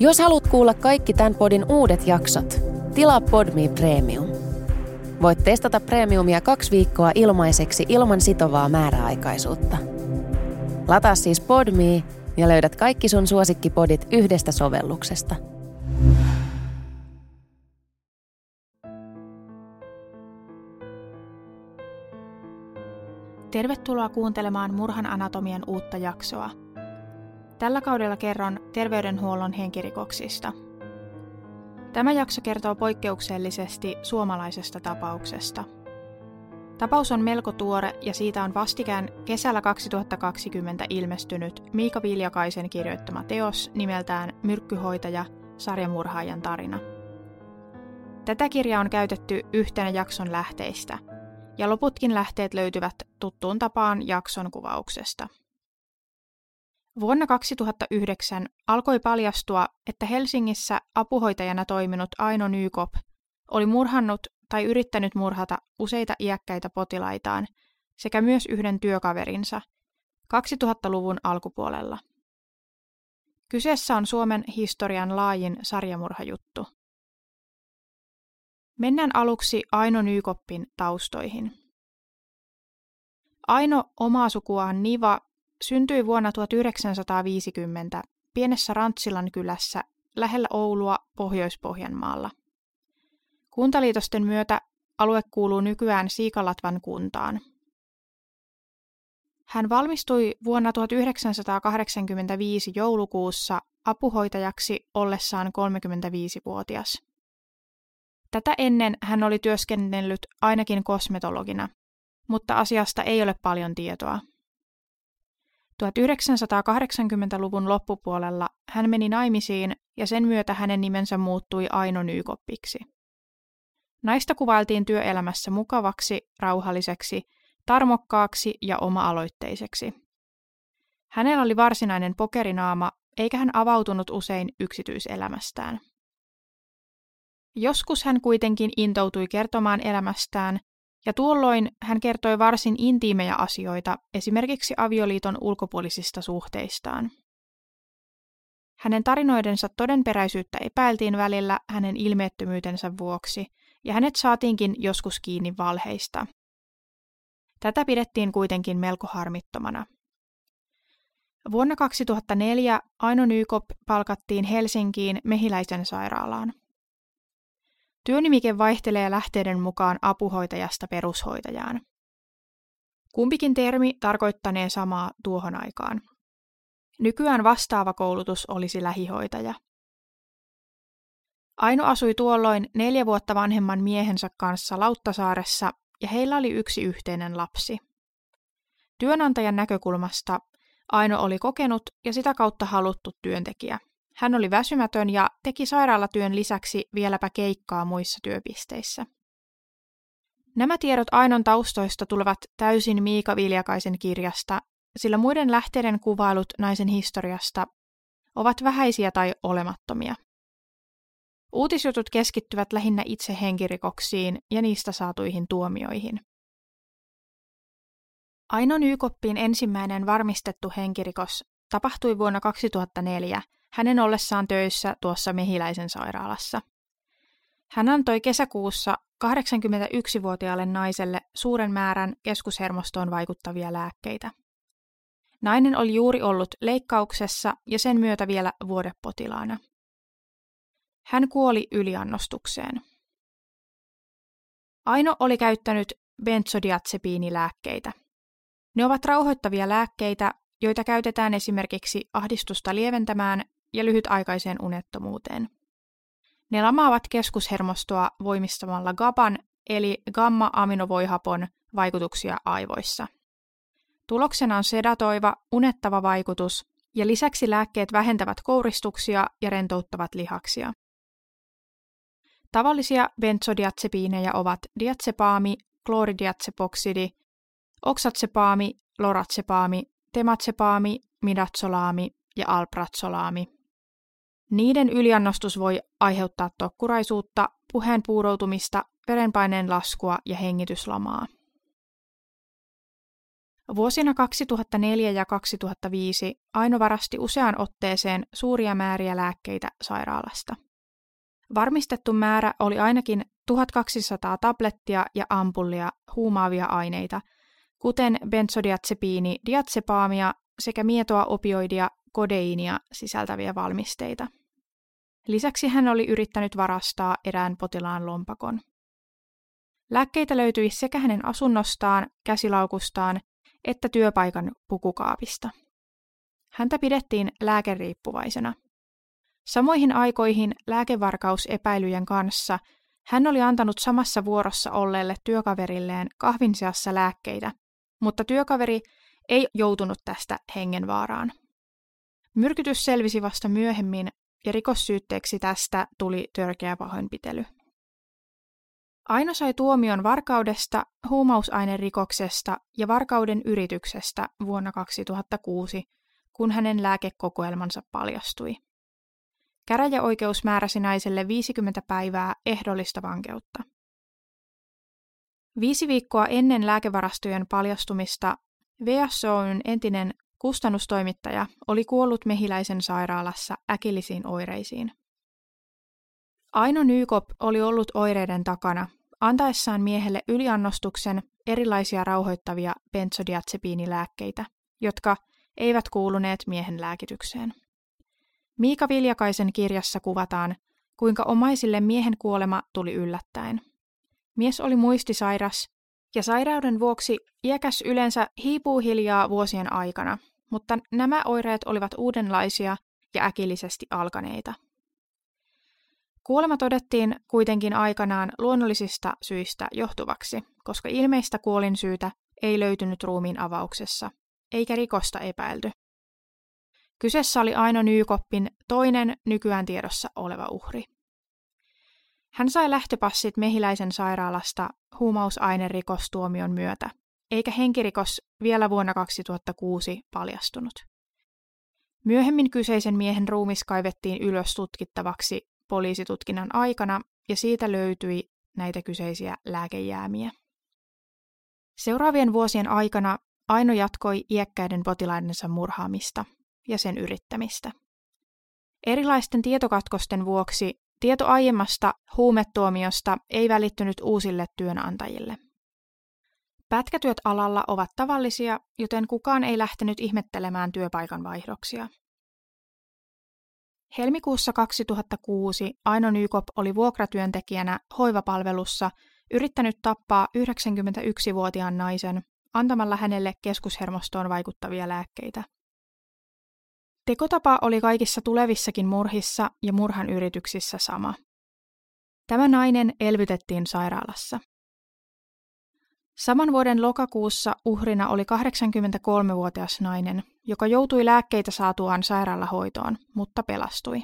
Jos haluat kuulla kaikki tämän podin uudet jaksot, tilaa Podme Premium. Voit testata Premiumia kaksi viikkoa ilmaiseksi ilman sitovaa määräaikaisuutta. Lataa siis Podme ja löydät kaikki sun suosikkipodit yhdestä sovelluksesta. Tervetuloa kuuntelemaan Murhan anatomian uutta jaksoa. Tällä kaudella kerron terveydenhuollon henkirikoksista. Tämä jakso kertoo poikkeuksellisesti suomalaisesta tapauksesta. Tapaus on melko tuore ja siitä on vastikään kesällä 2020 ilmestynyt Miika Viljakaisen kirjoittama teos nimeltään Myrkkyhoitaja, sarjamurhaajan tarina. Tätä kirjaa on käytetty yhtenä jakson lähteistä – ja loputkin lähteet löytyvät tuttuun tapaan jakson kuvauksesta. Vuonna 2009 alkoi paljastua, että Helsingissä apuhoitajana toiminut Aino Nykop oli murhannut tai yrittänyt murhata useita iäkkäitä potilaitaan sekä myös yhden työkaverinsa 2000-luvun alkupuolella. Kyseessä on Suomen historian laajin sarjamurhajuttu. Mennään aluksi Aino Nykoppin taustoihin. Aino omaa sukuaan Niva syntyi vuonna 1950 pienessä Rantsilan kylässä lähellä Oulua Pohjois-Pohjanmaalla. Kuntaliitosten myötä alue kuuluu nykyään Siikalatvan kuntaan. Hän valmistui vuonna 1985 joulukuussa apuhoitajaksi ollessaan 35-vuotias. Tätä ennen hän oli työskennellyt ainakin kosmetologina, mutta asiasta ei ole paljon tietoa. 1980-luvun loppupuolella hän meni naimisiin ja sen myötä hänen nimensä muuttui Aino Nykoppiksi. Naista kuvailtiin työelämässä mukavaksi, rauhalliseksi, tarmokkaaksi ja oma-aloitteiseksi. Hänellä oli varsinainen pokerinaama, eikä hän avautunut usein yksityiselämästään. Joskus hän kuitenkin intoutui kertomaan elämästään, ja tuolloin hän kertoi varsin intiimejä asioita, esimerkiksi avioliiton ulkopuolisista suhteistaan. Hänen tarinoidensa todenperäisyyttä epäiltiin välillä hänen ilmeettömyytensä vuoksi, ja hänet saatiinkin joskus kiinni valheista. Tätä pidettiin kuitenkin melko harmittomana. Vuonna 2004 Aino Nykop palkattiin Helsinkiin Mehiläisen sairaalaan. Työnimike vaihtelee lähteiden mukaan apuhoitajasta perushoitajaan. Kumpikin termi tarkoittanee samaa tuohon aikaan. Nykyään vastaava koulutus olisi lähihoitaja. Aino asui tuolloin neljä vuotta vanhemman miehensä kanssa Lauttasaaressa ja heillä oli yksi yhteinen lapsi. Työnantajan näkökulmasta Aino oli kokenut ja sitä kautta haluttu työntekijä. Hän oli väsymätön ja teki sairaalatyön lisäksi vieläpä keikkaa muissa työpisteissä. Nämä tiedot Ainon taustoista tulevat täysin Miika Viljakaisen kirjasta, sillä muiden lähteiden kuvailut naisen historiasta ovat vähäisiä tai olemattomia. Uutisjutut keskittyvät lähinnä itse henkirikoksiin ja niistä saatuihin tuomioihin. Aino Nykoppiin ensimmäinen varmistettu henkirikos tapahtui vuonna 2004 hänen ollessaan töissä tuossa Mehiläisen sairaalassa. Hän antoi kesäkuussa 81-vuotiaalle naiselle suuren määrän keskushermostoon vaikuttavia lääkkeitä. Nainen oli juuri ollut leikkauksessa ja sen myötä vielä vuodepotilaana. Hän kuoli yliannostukseen. Aino oli käyttänyt benzodiazepiinilääkkeitä. Ne ovat rauhoittavia lääkkeitä, joita käytetään esimerkiksi ahdistusta lieventämään ja lyhytaikaiseen unettomuuteen. Ne lamaavat keskushermostoa voimistamalla GABAn eli gamma-aminovoihapon vaikutuksia aivoissa. Tuloksena on sedatoiva, unettava vaikutus ja lisäksi lääkkeet vähentävät kouristuksia ja rentouttavat lihaksia. Tavallisia benzodiazepiineja ovat diatsepaami, klooridiatsepoksidi, oksatsepaami, loratsepaami, tematsepaami, midatsolaami ja alpratsolaami. Niiden yliannostus voi aiheuttaa tokkuraisuutta, puheen puuroutumista, verenpaineen laskua ja hengityslamaa. Vuosina 2004 ja 2005 Aino varasti useaan otteeseen suuria määriä lääkkeitä sairaalasta. Varmistettu määrä oli ainakin 1200 tablettia ja ampullia huumaavia aineita, kuten benzodiazepiini, diazepaamia sekä mietoa opioidia, kodeiinia sisältäviä valmisteita. Lisäksi hän oli yrittänyt varastaa erään potilaan lompakon. Lääkkeitä löytyi sekä hänen asunnostaan, käsilaukustaan että työpaikan pukukaapista. Häntä pidettiin lääkeriippuvaisena. Samoihin aikoihin lääkevarkausepäilyjen kanssa hän oli antanut samassa vuorossa olleelle työkaverilleen kahvin seassa lääkkeitä, mutta työkaveri ei joutunut tästä hengenvaaraan. Myrkytys selvisi vasta myöhemmin ja rikossyytteeksi tästä tuli törkeä pahoinpitely. Aino sai tuomion varkaudesta, huumausainerikoksesta ja varkauden yrityksestä vuonna 2006, kun hänen lääkekokoelmansa paljastui. Käräjäoikeus määräsi naiselle 50 päivää ehdollista vankeutta. Viisi viikkoa ennen lääkevarastojen paljastumista VSOyn entinen kustannustoimittaja oli kuollut mehiläisen sairaalassa äkillisiin oireisiin. Aino Nykop oli ollut oireiden takana antaessaan miehelle yliannostuksen erilaisia rauhoittavia benzodiazepiinilääkkeitä, jotka eivät kuuluneet miehen lääkitykseen. Miika Viljakaisen kirjassa kuvataan, kuinka omaisille miehen kuolema tuli yllättäen. Mies oli muistisairas, ja sairauden vuoksi iäkäs yleensä hiipuu hiljaa vuosien aikana, mutta nämä oireet olivat uudenlaisia ja äkillisesti alkaneita. Kuolema todettiin kuitenkin aikanaan luonnollisista syistä johtuvaksi, koska ilmeistä kuolinsyytä ei löytynyt ruumiin avauksessa, eikä rikosta epäilty. Kyseessä oli Aino Nykoppin toinen nykyään tiedossa oleva uhri. Hän sai lähtöpassit Mehiläisen sairaalasta huumausainerikostuomion myötä, eikä henkirikos vielä vuonna 2006 paljastunut. Myöhemmin kyseisen miehen ruumis kaivettiin ylös tutkittavaksi poliisitutkinnan aikana ja siitä löytyi näitä kyseisiä lääkejäämiä. Seuraavien vuosien aikana Aino jatkoi iäkkäiden potilaidensa murhaamista ja sen yrittämistä. Erilaisten tietokatkosten vuoksi tieto aiemmasta huumetuomiosta ei välittynyt uusille työnantajille. Pätkätyöt alalla ovat tavallisia, joten kukaan ei lähtenyt ihmettelemään työpaikan vaihdoksia. Helmikuussa 2006 Aino Nykop oli vuokratyöntekijänä hoivapalvelussa yrittänyt tappaa 91-vuotiaan naisen antamalla hänelle keskushermostoon vaikuttavia lääkkeitä. Tekotapa oli kaikissa tulevissakin murhissa ja murhan yrityksissä sama. Tämä nainen elvytettiin sairaalassa. Saman vuoden lokakuussa uhrina oli 83-vuotias nainen, joka joutui lääkkeitä saatuaan sairaalahoitoon, mutta pelastui.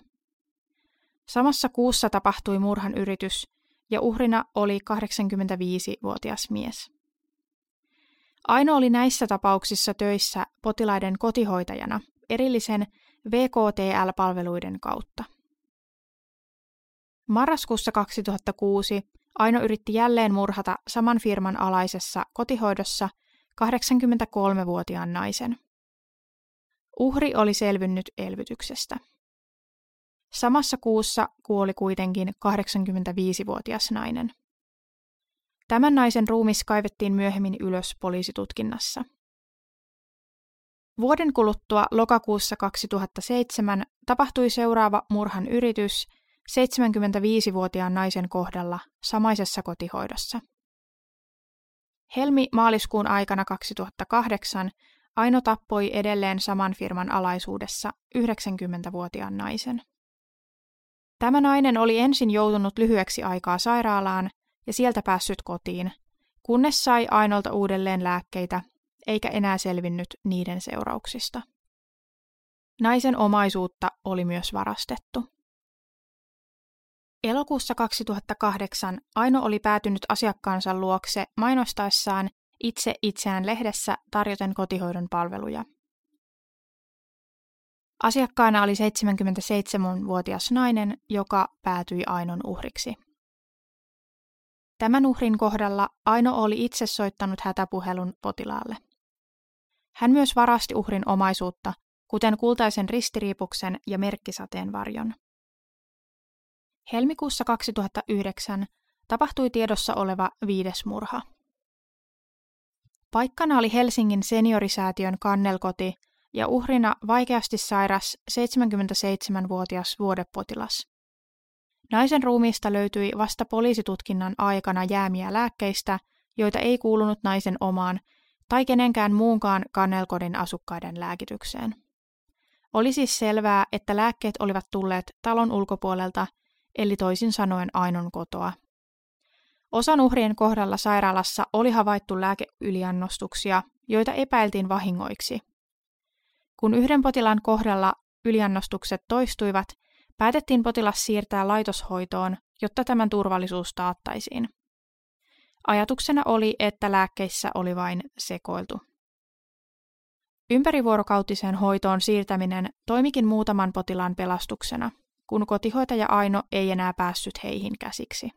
Samassa kuussa tapahtui murhan yritys ja uhrina oli 85-vuotias mies. Aino oli näissä tapauksissa töissä potilaiden kotihoitajana erillisen VKTL-palveluiden kautta. Marraskuussa 2006 Aino yritti jälleen murhata saman firman alaisessa kotihoidossa 83-vuotiaan naisen. Uhri oli selvinnyt elvytyksestä. Samassa kuussa kuoli kuitenkin 85-vuotias nainen. Tämän naisen ruumis kaivettiin myöhemmin ylös poliisitutkinnassa. Vuoden kuluttua lokakuussa 2007 tapahtui seuraava murhan yritys 75-vuotiaan naisen kohdalla samaisessa kotihoidossa. Helmi-maaliskuun aikana 2008 Aino tappoi edelleen saman firman alaisuudessa 90-vuotiaan naisen. Tämä nainen oli ensin joutunut lyhyeksi aikaa sairaalaan ja sieltä päässyt kotiin, kunnes sai Ainolta uudelleen lääkkeitä, eikä enää selvinnyt niiden seurauksista. Naisen omaisuutta oli myös varastettu. Elokuussa 2008 Aino oli päätynyt asiakkaansa luokse mainostaessaan itse itseään lehdessä tarjoten kotihoidon palveluja. Asiakkaana oli 77-vuotias nainen, joka päätyi Ainon uhriksi. Tämän uhrin kohdalla Aino oli itse soittanut hätäpuhelun potilaalle. Hän myös varasti uhrin omaisuutta, kuten kultaisen ristiriipuksen ja merkkisateen varjon. Helmikuussa 2009 tapahtui tiedossa oleva viides murha. Paikkana oli Helsingin seniorisäätiön kannelkoti ja uhrina vaikeasti sairas 77-vuotias vuodepotilas. Naisen ruumiista löytyi vasta poliisitutkinnan aikana jäämiä lääkkeistä, joita ei kuulunut naisen omaan tai kenenkään muunkaan kannelkodin asukkaiden lääkitykseen. Oli siis selvää, että lääkkeet olivat tulleet talon ulkopuolelta, eli toisin sanoen Ainon kotoa. Osan uhrien kohdalla sairaalassa oli havaittu lääkeyliannostuksia, joita epäiltiin vahingoiksi. Kun yhden potilaan kohdalla yliannostukset toistuivat, päätettiin potilas siirtää laitoshoitoon, jotta tämän turvallisuus taattaisiin. Ajatuksena oli, että lääkkeissä oli vain sekoiltu. Ympärivuorokautiseen hoitoon siirtäminen toimikin muutaman potilaan pelastuksena, kun kotihoitaja Aino ei enää päässyt heihin käsiksi.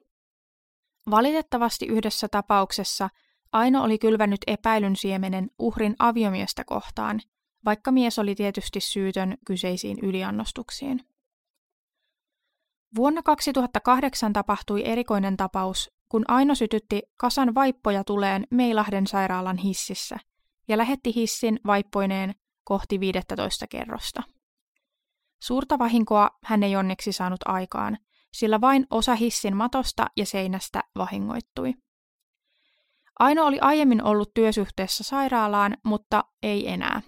Valitettavasti yhdessä tapauksessa Aino oli kylvännyt epäilyn siemenen uhrin aviomiestä kohtaan, vaikka mies oli tietysti syytön kyseisiin yliannostuksiin. Vuonna 2008 tapahtui erikoinen tapaus, kun Aino sytytti kasan vaippoja tuleen Meilahden sairaalan hississä ja lähetti hissin vaippoineen kohti 15 kerrosta. Suurta vahinkoa hän ei onneksi saanut aikaan, sillä vain osa hissin matosta ja seinästä vahingoittui. Aino oli aiemmin ollut työsuhteessa sairaalaan, mutta ei enää.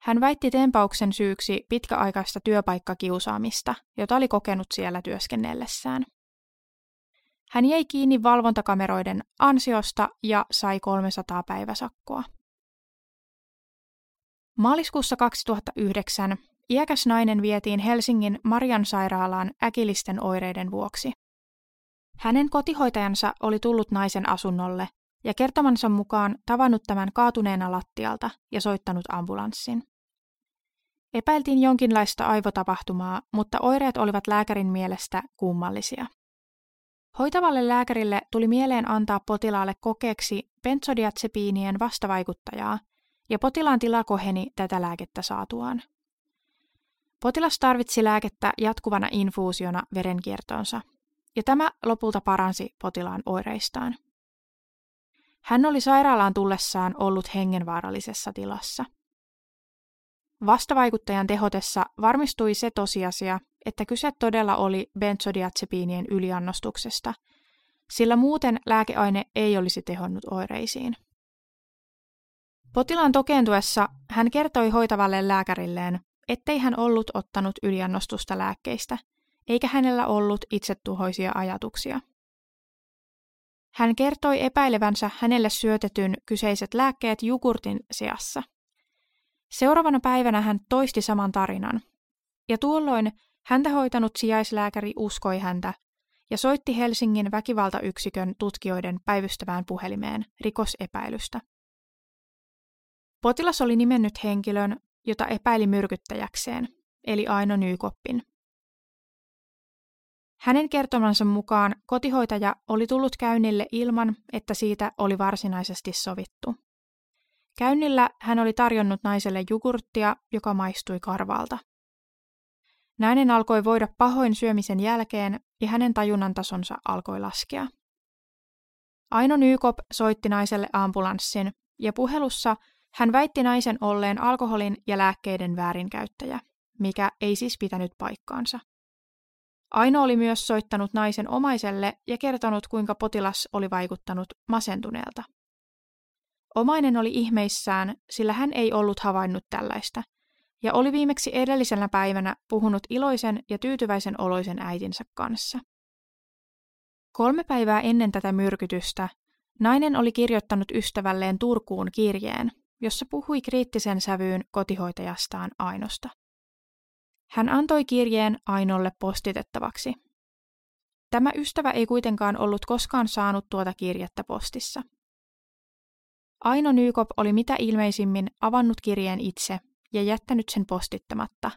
Hän väitti tempauksen syyksi pitkäaikaista työpaikkakiusaamista, jota oli kokenut siellä työskennellessään. Hän jäi kiinni valvontakameroiden ansiosta ja sai 300 päiväsakkoa. Maaliskuussa 2009 iäkäs nainen vietiin Helsingin Marian sairaalaan äkillisten oireiden vuoksi. Hänen kotihoitajansa oli tullut naisen asunnolle ja kertomansa mukaan tavannut tämän kaatuneena lattialta ja soittanut ambulanssin. Epäiltiin jonkinlaista aivotapahtumaa, mutta oireet olivat lääkärin mielestä kummallisia. Hoitavalle lääkärille tuli mieleen antaa potilaalle kokeeksi benzodiazepiinien vastavaikuttajaa, ja potilaan tila koheni tätä lääkettä saatuaan. Potilas tarvitsi lääkettä jatkuvana infuusiona verenkiertoonsa, ja tämä lopulta paransi potilaan oireistaan. Hän oli sairaalaan tullessaan ollut hengenvaarallisessa tilassa. Vastavaikuttajan tehotessa varmistui se tosiasia, että kyse todella oli benzodiazepiinien yliannostuksesta, sillä muuten lääkeaine ei olisi tehonnut oireisiin. Potilaan tokeentuessa hän kertoi hoitavalle lääkärilleen, ettei hän ollut ottanut yliannostusta lääkkeistä, eikä hänellä ollut itsetuhoisia ajatuksia. Hän kertoi epäilevänsä hänelle syötetyn kyseiset lääkkeet jogurtin seassa. Seuraavana päivänä hän toisti saman tarinan, ja tuolloin häntä hoitanut sijaislääkäri uskoi häntä ja soitti Helsingin väkivaltayksikön tutkijoiden päivystävään puhelimeen rikosepäilystä. Potilas oli nimennyt henkilön, jota epäili myrkyttäjäkseen, eli Aino Nykoppin. Hänen kertomansa mukaan kotihoitaja oli tullut käynnille ilman, että siitä oli varsinaisesti sovittu. Käynnillä hän oli tarjonnut naiselle jogurttia, joka maistui karvalta. Nainen alkoi voida pahoin syömisen jälkeen ja hänen tajunnan tasonsa alkoi laskea. Aino Nykop soitti naiselle ambulanssin ja puhelussa hän väitti naisen olleen alkoholin ja lääkkeiden väärinkäyttäjä, mikä ei siis pitänyt paikkaansa. Aino oli myös soittanut naisen omaiselle ja kertonut, kuinka potilas oli vaikuttanut masentuneelta. Omainen oli ihmeissään, sillä hän ei ollut havainnut tällaista, ja oli viimeksi edellisenä päivänä puhunut iloisen ja tyytyväisen oloisen äitinsä kanssa. Kolme päivää ennen tätä myrkytystä nainen oli kirjoittanut ystävälleen Turkuun kirjeen, jossa puhui kriittisen sävyyn kotihoitajastaan Ainosta. Hän antoi kirjeen Ainolle postitettavaksi. Tämä ystävä ei kuitenkaan ollut koskaan saanut tuota kirjettä postissa. Aino Nykop oli mitä ilmeisimmin avannut kirjeen itse ja jättänyt sen postittamatta.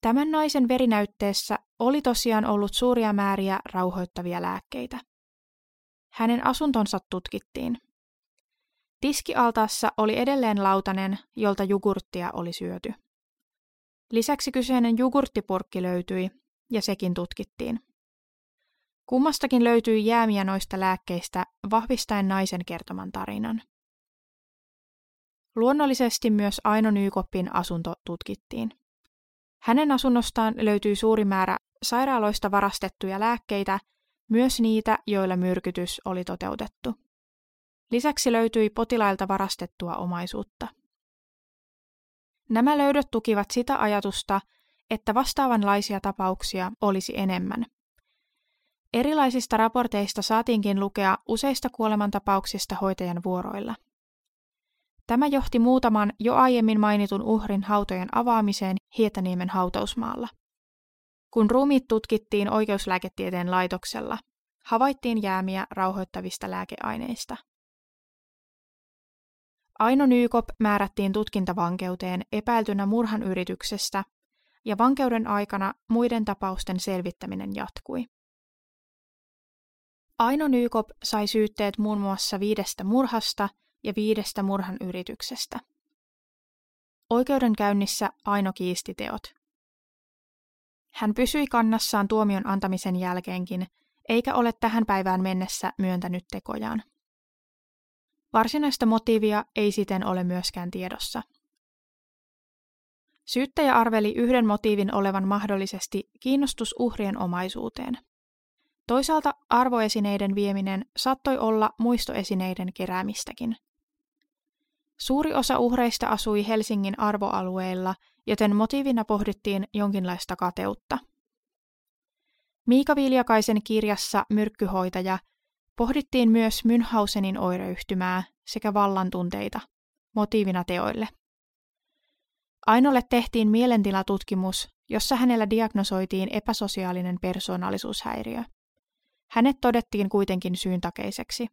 Tämän naisen verinäytteessä oli tosiaan ollut suuria määriä rauhoittavia lääkkeitä. Hänen asuntonsa tutkittiin. Tiskialtaassa oli edelleen lautanen, jolta jogurttia oli syöty. Lisäksi kyseinen jogurttipurkki löytyi, ja sekin tutkittiin. Kummastakin löytyi jäämiä noista lääkkeistä vahvistaen naisen kertoman tarinan. Luonnollisesti myös Aino Nykoppin asunto tutkittiin. Hänen asunnostaan löytyi suuri määrä sairaaloista varastettuja lääkkeitä, myös niitä, joilla myrkytys oli toteutettu. Lisäksi löytyi potilailta varastettua omaisuutta. Nämä löydöt tukivat sitä ajatusta, että vastaavanlaisia tapauksia olisi enemmän. Erilaisista raporteista saatiinkin lukea useista kuolemantapauksista hoitajan vuoroilla. Tämä johti muutaman jo aiemmin mainitun uhrin hautojen avaamiseen Hietaniemen hautausmaalla. Kun ruumiit tutkittiin oikeuslääketieteen laitoksella, havaittiin jäämiä rauhoittavista lääkeaineista. Aino Nykop määrättiin tutkintavankeuteen epäiltynä murhan yrityksestä, ja vankeuden aikana muiden tapausten selvittäminen jatkui. Aino Nykop sai syytteet muun muassa viidestä murhasta ja viidestä murhan yrityksestä. Oikeudenkäynnissä Aino kiisti teot. Hän pysyi kannassaan tuomion antamisen jälkeenkin, eikä ole tähän päivään mennessä myöntänyt tekojaan. Varsinaista motiivia ei siten ole myöskään tiedossa. Syyttäjä arveli yhden motiivin olevan mahdollisesti kiinnostus uhrien omaisuuteen. Toisaalta arvoesineiden vieminen saattoi olla muistoesineiden keräämistäkin. Suuri osa uhreista asui Helsingin arvoalueilla, joten motiivina pohdittiin jonkinlaista kateutta. Miika Viljakaisen kirjassa Myrkkyhoitaja pohdittiin myös Münchhausenin oireyhtymää sekä vallantunteita motiivina teoille. Ainolle tehtiin mielentilatutkimus, jossa hänellä diagnosoitiin epäsosiaalinen persoonallisuushäiriö. Hänet todettiin kuitenkin syyntakeiseksi.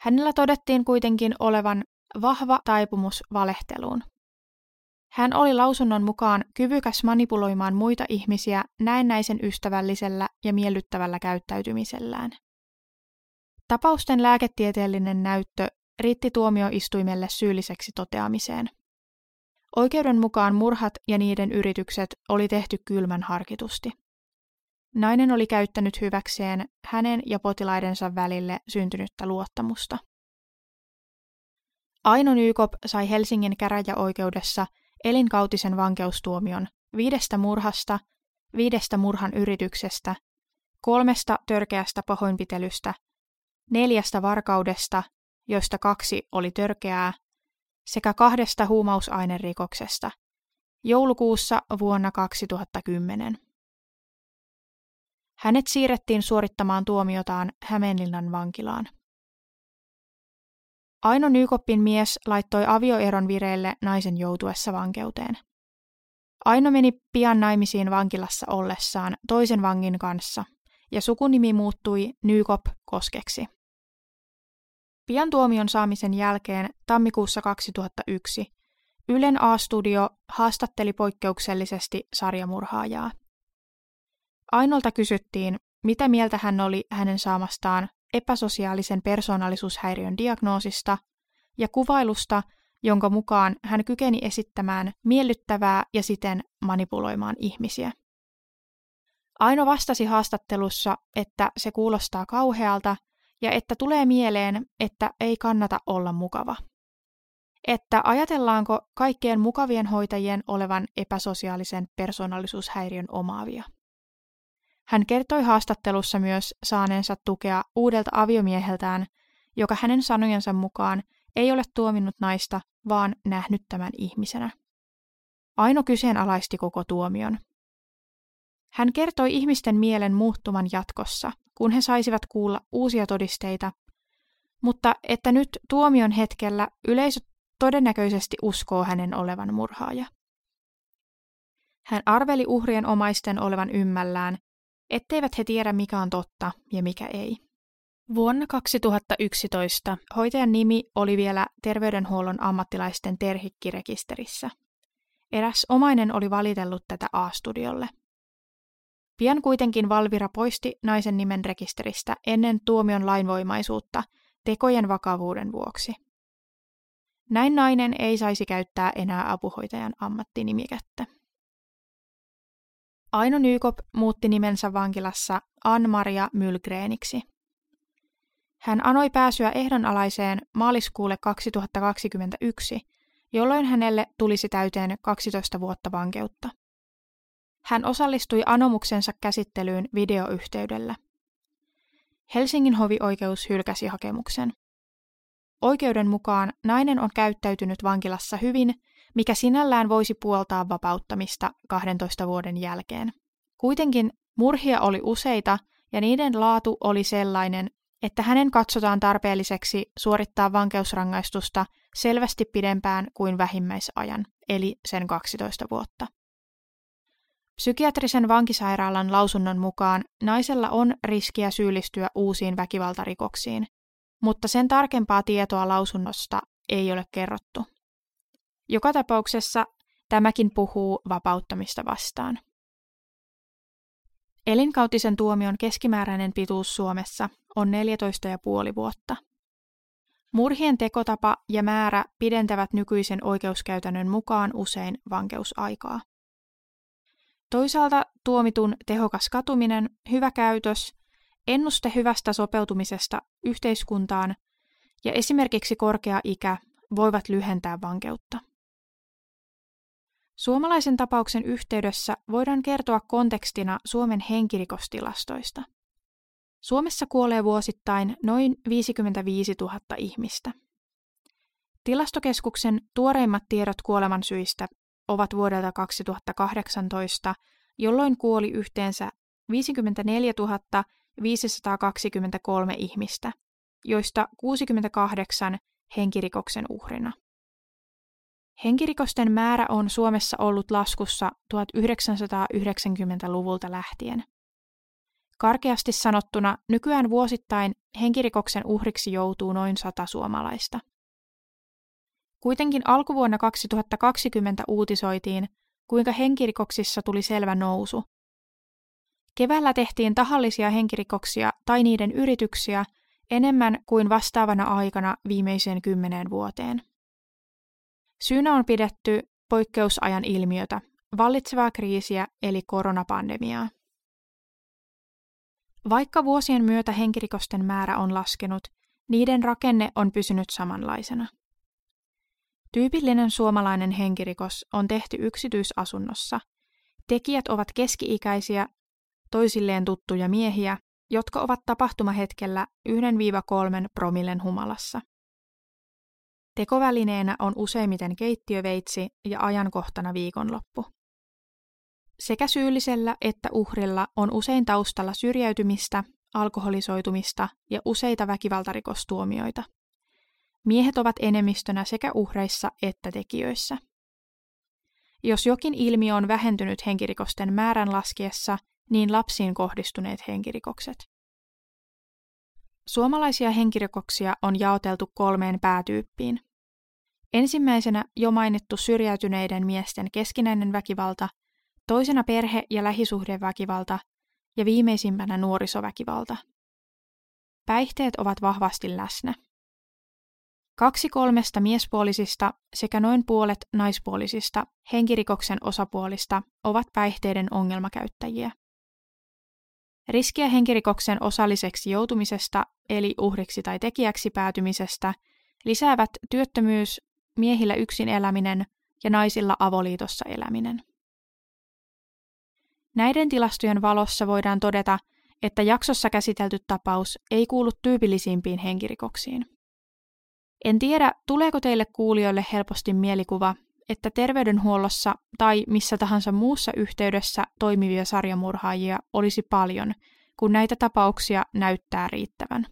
Hänellä todettiin kuitenkin olevan vahva taipumus valehteluun. Hän oli lausunnon mukaan kyvykäs manipuloimaan muita ihmisiä näennäisen ystävällisellä ja miellyttävällä käyttäytymisellään. Tapausten lääketieteellinen näyttö riitti tuomioistuimelle syylliseksi toteamiseen. Oikeuden mukaan murhat ja niiden yritykset oli tehty kylmän harkitusti. Nainen oli käyttänyt hyväkseen hänen ja potilaidensa välille syntynyttä luottamusta. Aino Nykop sai Helsingin käräjäoikeudessa elinkautisen vankeustuomion viidestä murhasta, viidestä murhan yrityksestä, kolmesta törkeästä pahoinpitelystä, neljästä varkaudesta, joista kaksi oli törkeää, sekä kahdesta huumausainerikoksesta, joulukuussa vuonna 2010. Hänet siirrettiin suorittamaan tuomiotaan Hämeenlinnan vankilaan. Aino Nykoppin mies laittoi avioeron vireille naisen joutuessa vankeuteen. Aino meni pian naimisiin vankilassa ollessaan toisen vangin kanssa, ja sukunimi muuttui Nykop Koskeksi. Pian tuomion saamisen jälkeen tammikuussa 2001 Ylen A-studio haastatteli poikkeuksellisesti sarjamurhaajaa. Ainolta kysyttiin, mitä mieltä hän oli hänen saamastaan epäsosiaalisen persoonallisuushäiriön diagnoosista ja kuvailusta, jonka mukaan hän kykeni esittämään miellyttävää ja siten manipuloimaan ihmisiä. Aino vastasi haastattelussa, että se kuulostaa kauhealta ja että tulee mieleen, että ei kannata olla mukava. Että ajatellaanko kaikkien mukavien hoitajien olevan epäsosiaalisen persoonallisuushäiriön omaavia. Hän kertoi haastattelussa myös saaneensa tukea uudelta aviomieheltään, joka hänen sanojensa mukaan ei ole tuominnut naista, vaan nähnyt tämän ihmisenä. Aino kyseenalaisti koko tuomion. Hän kertoi ihmisten mielen muuttuman jatkossa, kun he saisivat kuulla uusia todisteita, mutta että nyt tuomion hetkellä yleisö todennäköisesti uskoo hänen olevan murhaaja. Hän arveli uhrien omaisten olevan ymmällään etteivät he tiedä mikä on totta ja mikä ei. Vuonna 2011 hoitajan nimi oli vielä terveydenhuollon ammattilaisten terhikkirekisterissä. Eräs omainen oli valitellut tätä A-studiolle. Pian kuitenkin Valvira poisti naisen nimen rekisteristä ennen tuomion lainvoimaisuutta tekojen vakavuuden vuoksi. Näin nainen ei saisi käyttää enää apuhoitajan ammattinimikettä. Aino Nykop muutti nimensä vankilassa Ann-Maria Mylgreeniksi. Hän anoi pääsyä ehdonalaiseen maaliskuulle 2021, jolloin hänelle tulisi täyteen 12 vuotta vankeutta. Hän osallistui anomuksensa käsittelyyn videoyhteydellä. Helsingin hovioikeus hylkäsi hakemuksen. Oikeuden mukaan nainen on käyttäytynyt vankilassa hyvin, mikä sinällään voisi puoltaa vapauttamista 12 vuoden jälkeen. Kuitenkin murhia oli useita ja niiden laatu oli sellainen, että hänen katsotaan tarpeelliseksi suorittaa vankeusrangaistusta selvästi pidempään kuin vähimmäisajan, eli sen 12 vuotta. Psykiatrisen vankisairaalan lausunnon mukaan naisella on riskiä syyllistyä uusiin väkivaltarikoksiin, mutta sen tarkempaa tietoa lausunnosta ei ole kerrottu. Joka tapauksessa tämäkin puhuu vapauttamista vastaan. Elinkautisen tuomion keskimääräinen pituus Suomessa on 14,5 vuotta. Murhien tekotapa ja määrä pidentävät nykyisen oikeuskäytännön mukaan usein vankeusaikaa. Toisaalta tuomitun tehokas katuminen, hyvä käytös, ennuste hyvästä sopeutumisesta yhteiskuntaan ja esimerkiksi korkea ikä voivat lyhentää vankeutta. Suomalaisen tapauksen yhteydessä voidaan kertoa kontekstina Suomen henkirikostilastoista. Suomessa kuolee vuosittain noin 55 000 ihmistä. Tilastokeskuksen tuoreimmat tiedot kuolemansyistä ovat vuodelta 2018, jolloin kuoli yhteensä 54 523 ihmistä, joista 68 henkirikoksen uhrina. Henkirikosten määrä on Suomessa ollut laskussa 1990-luvulta lähtien. Karkeasti sanottuna nykyään vuosittain henkirikoksen uhriksi joutuu noin sata suomalaista. Kuitenkin alkuvuonna 2020 uutisoitiin, kuinka henkirikoksissa tuli selvä nousu. Keväällä tehtiin tahallisia henkirikoksia tai niiden yrityksiä enemmän kuin vastaavana aikana viimeiseen kymmeneen vuoteen. Syynä on pidetty poikkeusajan ilmiötä, vallitsevaa kriisiä eli koronapandemiaa. Vaikka vuosien myötä henkirikosten määrä on laskenut, niiden rakenne on pysynyt samanlaisena. Tyypillinen suomalainen henkirikos on tehty yksityisasunnossa. Tekijät ovat keski-ikäisiä, toisilleen tuttuja miehiä, jotka ovat tapahtumahetkellä 1-3 promillen humalassa. Tekovälineenä on useimmiten keittiöveitsi ja ajankohtana viikonloppu. Sekä syyllisellä että uhrilla on usein taustalla syrjäytymistä, alkoholisoitumista ja useita väkivaltarikostuomioita. Miehet ovat enemmistönä sekä uhreissa että tekijöissä. Jos jokin ilmiö on vähentynyt henkirikosten määrän laskiessa, niin lapsiin kohdistuneet henkirikokset. Suomalaisia henkirikoksia on jaoteltu kolmeen päätyyppiin. Ensimmäisenä jo mainittu syrjäytyneiden miesten keskinäinen väkivalta, toisena perhe- ja lähisuhdeväkivalta ja viimeisimpänä nuorisoväkivalta. Päihteet ovat vahvasti läsnä. Kaksi kolmesta miespuolisista sekä noin puolet naispuolisista henkirikoksen osapuolista ovat päihteiden ongelmakäyttäjiä. Riskiä henkirikoksen osalliseksi joutumisesta eli uhriksi tai tekijäksi päätymisestä lisäävät työttömyys, miehillä yksin eläminen ja naisilla avoliitossa eläminen. Näiden tilastojen valossa voidaan todeta, että jaksossa käsitelty tapaus ei kuulu tyypillisimpiin henkirikoksiin. En tiedä, tuleeko teille kuulijoille helposti mielikuva, että terveydenhuollossa tai missä tahansa muussa yhteydessä toimivia sarjamurhaajia olisi paljon, kun näitä tapauksia näyttää riittävän.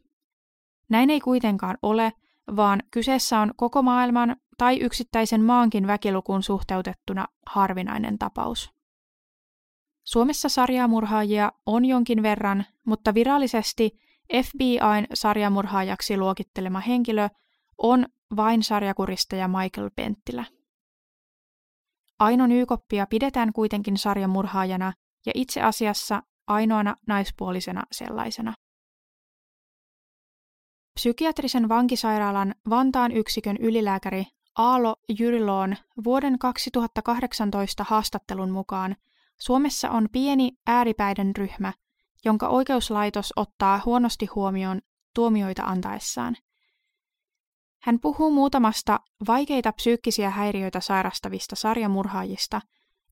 Näin ei kuitenkaan ole, vaan kyseessä on koko maailman tai yksittäisen maankin väkilukuun suhteutettuna harvinainen tapaus. Suomessa sarjamurhaajia on jonkin verran, mutta virallisesti FBIn sarjamurhaajaksi luokittelema henkilö on vain sarjakuristaja Michael Penttilä. Aino Nykoppia pidetään kuitenkin sarjamurhaajana ja itse asiassa ainoana naispuolisena sellaisena. psykiatrisen vankisairaalan Vantaan yksikön ylilääkäri Aalo Jyriloon vuoden 2018 haastattelun mukaan Suomessa on pieni ääripäiden ryhmä, jonka oikeuslaitos ottaa huonosti huomioon tuomioita antaessaan. Hän puhuu muutamasta vaikeita psyykkisiä häiriöitä sairastavista sarjamurhaajista,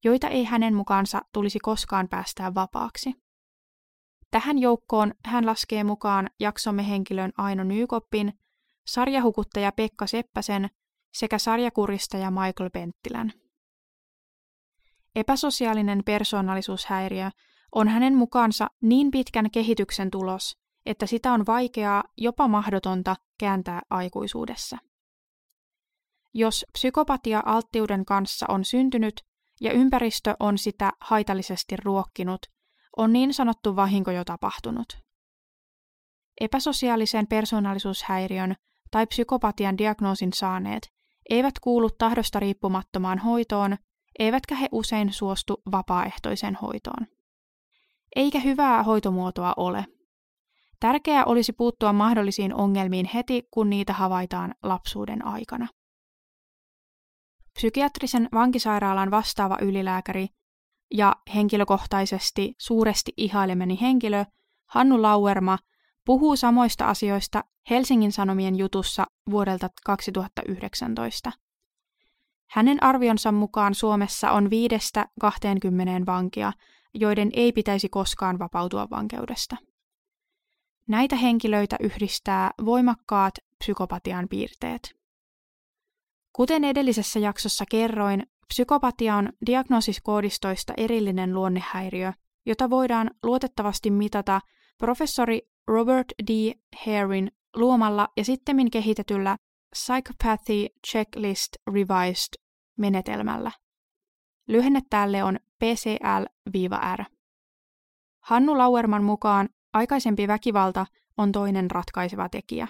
joita ei hänen mukaansa tulisi koskaan päästää vapaaksi. Tähän joukkoon hän laskee mukaan jaksomme henkilön Aino Nykoppin, sarjahukuttaja Pekka Seppäsen sekä sarjakuristaja Michael Penttilän. Epäsosiaalinen persoonallisuushäiriö on hänen mukaansa niin pitkän kehityksen tulos, että sitä on vaikeaa, jopa mahdotonta kääntää aikuisuudessa. Jos psykopatia alttiuden kanssa on syntynyt ja ympäristö on sitä haitallisesti ruokkinut, on niin sanottu vahinko jo tapahtunut. Epäsosiaalisen persoonallisuushäiriön tai psykopatian diagnoosin saaneet eivät kuulu tahdosta riippumattomaan hoitoon, eivätkä he usein suostu vapaaehtoiseen hoitoon. Eikä hyvää hoitomuotoa ole. Tärkeää olisi puuttua mahdollisiin ongelmiin heti, kun niitä havaitaan lapsuuden aikana. Psykiatrisen vankisairaalan vastaava ylilääkäri ja henkilökohtaisesti suuresti ihailemeni henkilö Hannu Lauerma puhuu samoista asioista Helsingin Sanomien jutussa vuodelta 2019. Hänen arvionsa mukaan Suomessa on viidestä 20 vankia, joiden ei pitäisi koskaan vapautua vankeudesta. Näitä henkilöitä yhdistää voimakkaat psykopatian piirteet. Kuten edellisessä jaksossa kerroin, psykopatia on diagnoosiskoodistoista erillinen luonnehäiriö, jota voidaan luotettavasti mitata professori Robert D. Harein luomalla ja sittemmin kehitetyllä Psychopathy Checklist Revised menetelmällä. Lyhenne tälle on PCL-R. Hannu Lauerman mukaan aikaisempi väkivalta on toinen ratkaiseva tekijä.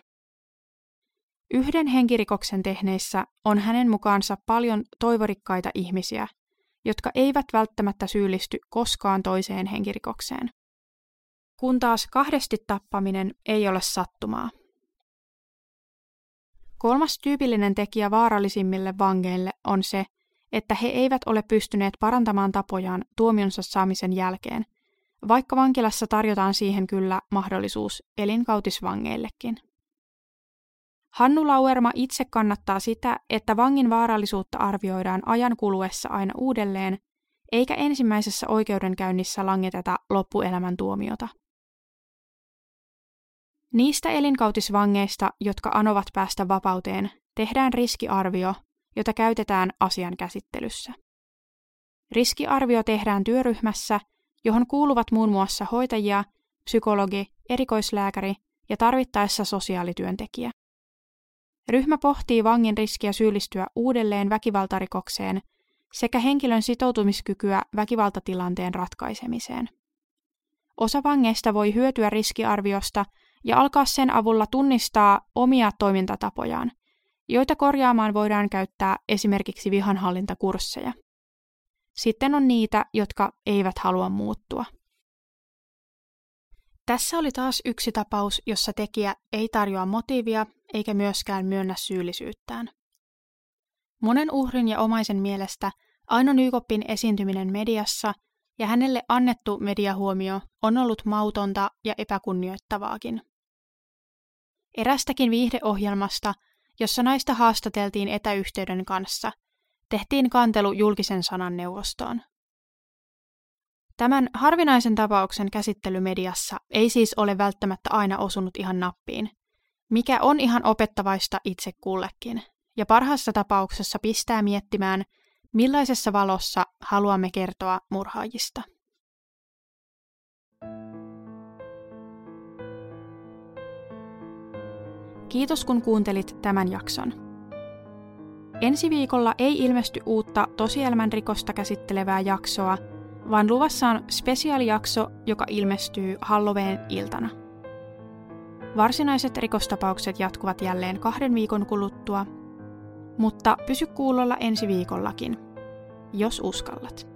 Yhden henkirikoksen tehneissä on hänen mukaansa paljon toivorikkaita ihmisiä, jotka eivät välttämättä syyllisty koskaan toiseen henkirikokseen. Kun taas kahdesti tappaminen ei ole sattumaa. Kolmas tyypillinen tekijä vaarallisimmille vangeille on se, että he eivät ole pystyneet parantamaan tapojaan tuomionsa saamisen jälkeen, vaikka vankilassa tarjotaan siihen kyllä mahdollisuus elinkautisvangeillekin. Hannu Lauerma itse kannattaa sitä, että vangin vaarallisuutta arvioidaan ajan kuluessa aina uudelleen, eikä ensimmäisessä oikeudenkäynnissä langeteta loppuelämän tuomiota. Niistä elinkautisvangeista, jotka anovat päästä vapauteen, tehdään riskiarvio, jota käytetään asian käsittelyssä. Riskiarvio tehdään työryhmässä, johon kuuluvat muun muassa hoitajia, psykologi, erikoislääkäri ja tarvittaessa sosiaalityöntekijä. Ryhmä pohtii vangin riskiä syyllistyä uudelleen väkivaltarikokseen sekä henkilön sitoutumiskykyä väkivaltatilanteen ratkaisemiseen. Osa vangeista voi hyötyä riskiarviosta ja alkaa sen avulla tunnistaa omia toimintatapojaan, joita korjaamaan voidaan käyttää esimerkiksi vihanhallintakursseja. Sitten on niitä, jotka eivät halua muuttua. Tässä oli taas yksi tapaus, jossa tekijä ei tarjoa motiivia eikä myöskään myönnä syyllisyyttään. Monen uhrin ja omaisen mielestä Aino Nykoppin esiintyminen mediassa ja hänelle annettu mediahuomio on ollut mautonta ja epäkunnioittavaakin. Erästäkin viihdeohjelmasta, jossa naista haastateltiin etäyhteyden kanssa, tehtiin kantelu julkisen sanan neuvostoon. Tämän harvinaisen tapauksen käsittely mediassa ei siis ole välttämättä aina osunut ihan nappiin, mikä on ihan opettavaista itse kullekin, ja parhaassa tapauksessa pistää miettimään, millaisessa valossa haluamme kertoa murhaajista. Kiitos kun kuuntelit tämän jakson. Ensi viikolla ei ilmesty uutta tosielämän rikosta käsittelevää jaksoa, vaan luvassa on spesiaalijakso, joka ilmestyy Halloween iltana. Varsinaiset rikostapaukset jatkuvat jälleen kahden viikon kuluttua, mutta pysy kuulolla ensi viikollakin, jos uskallat.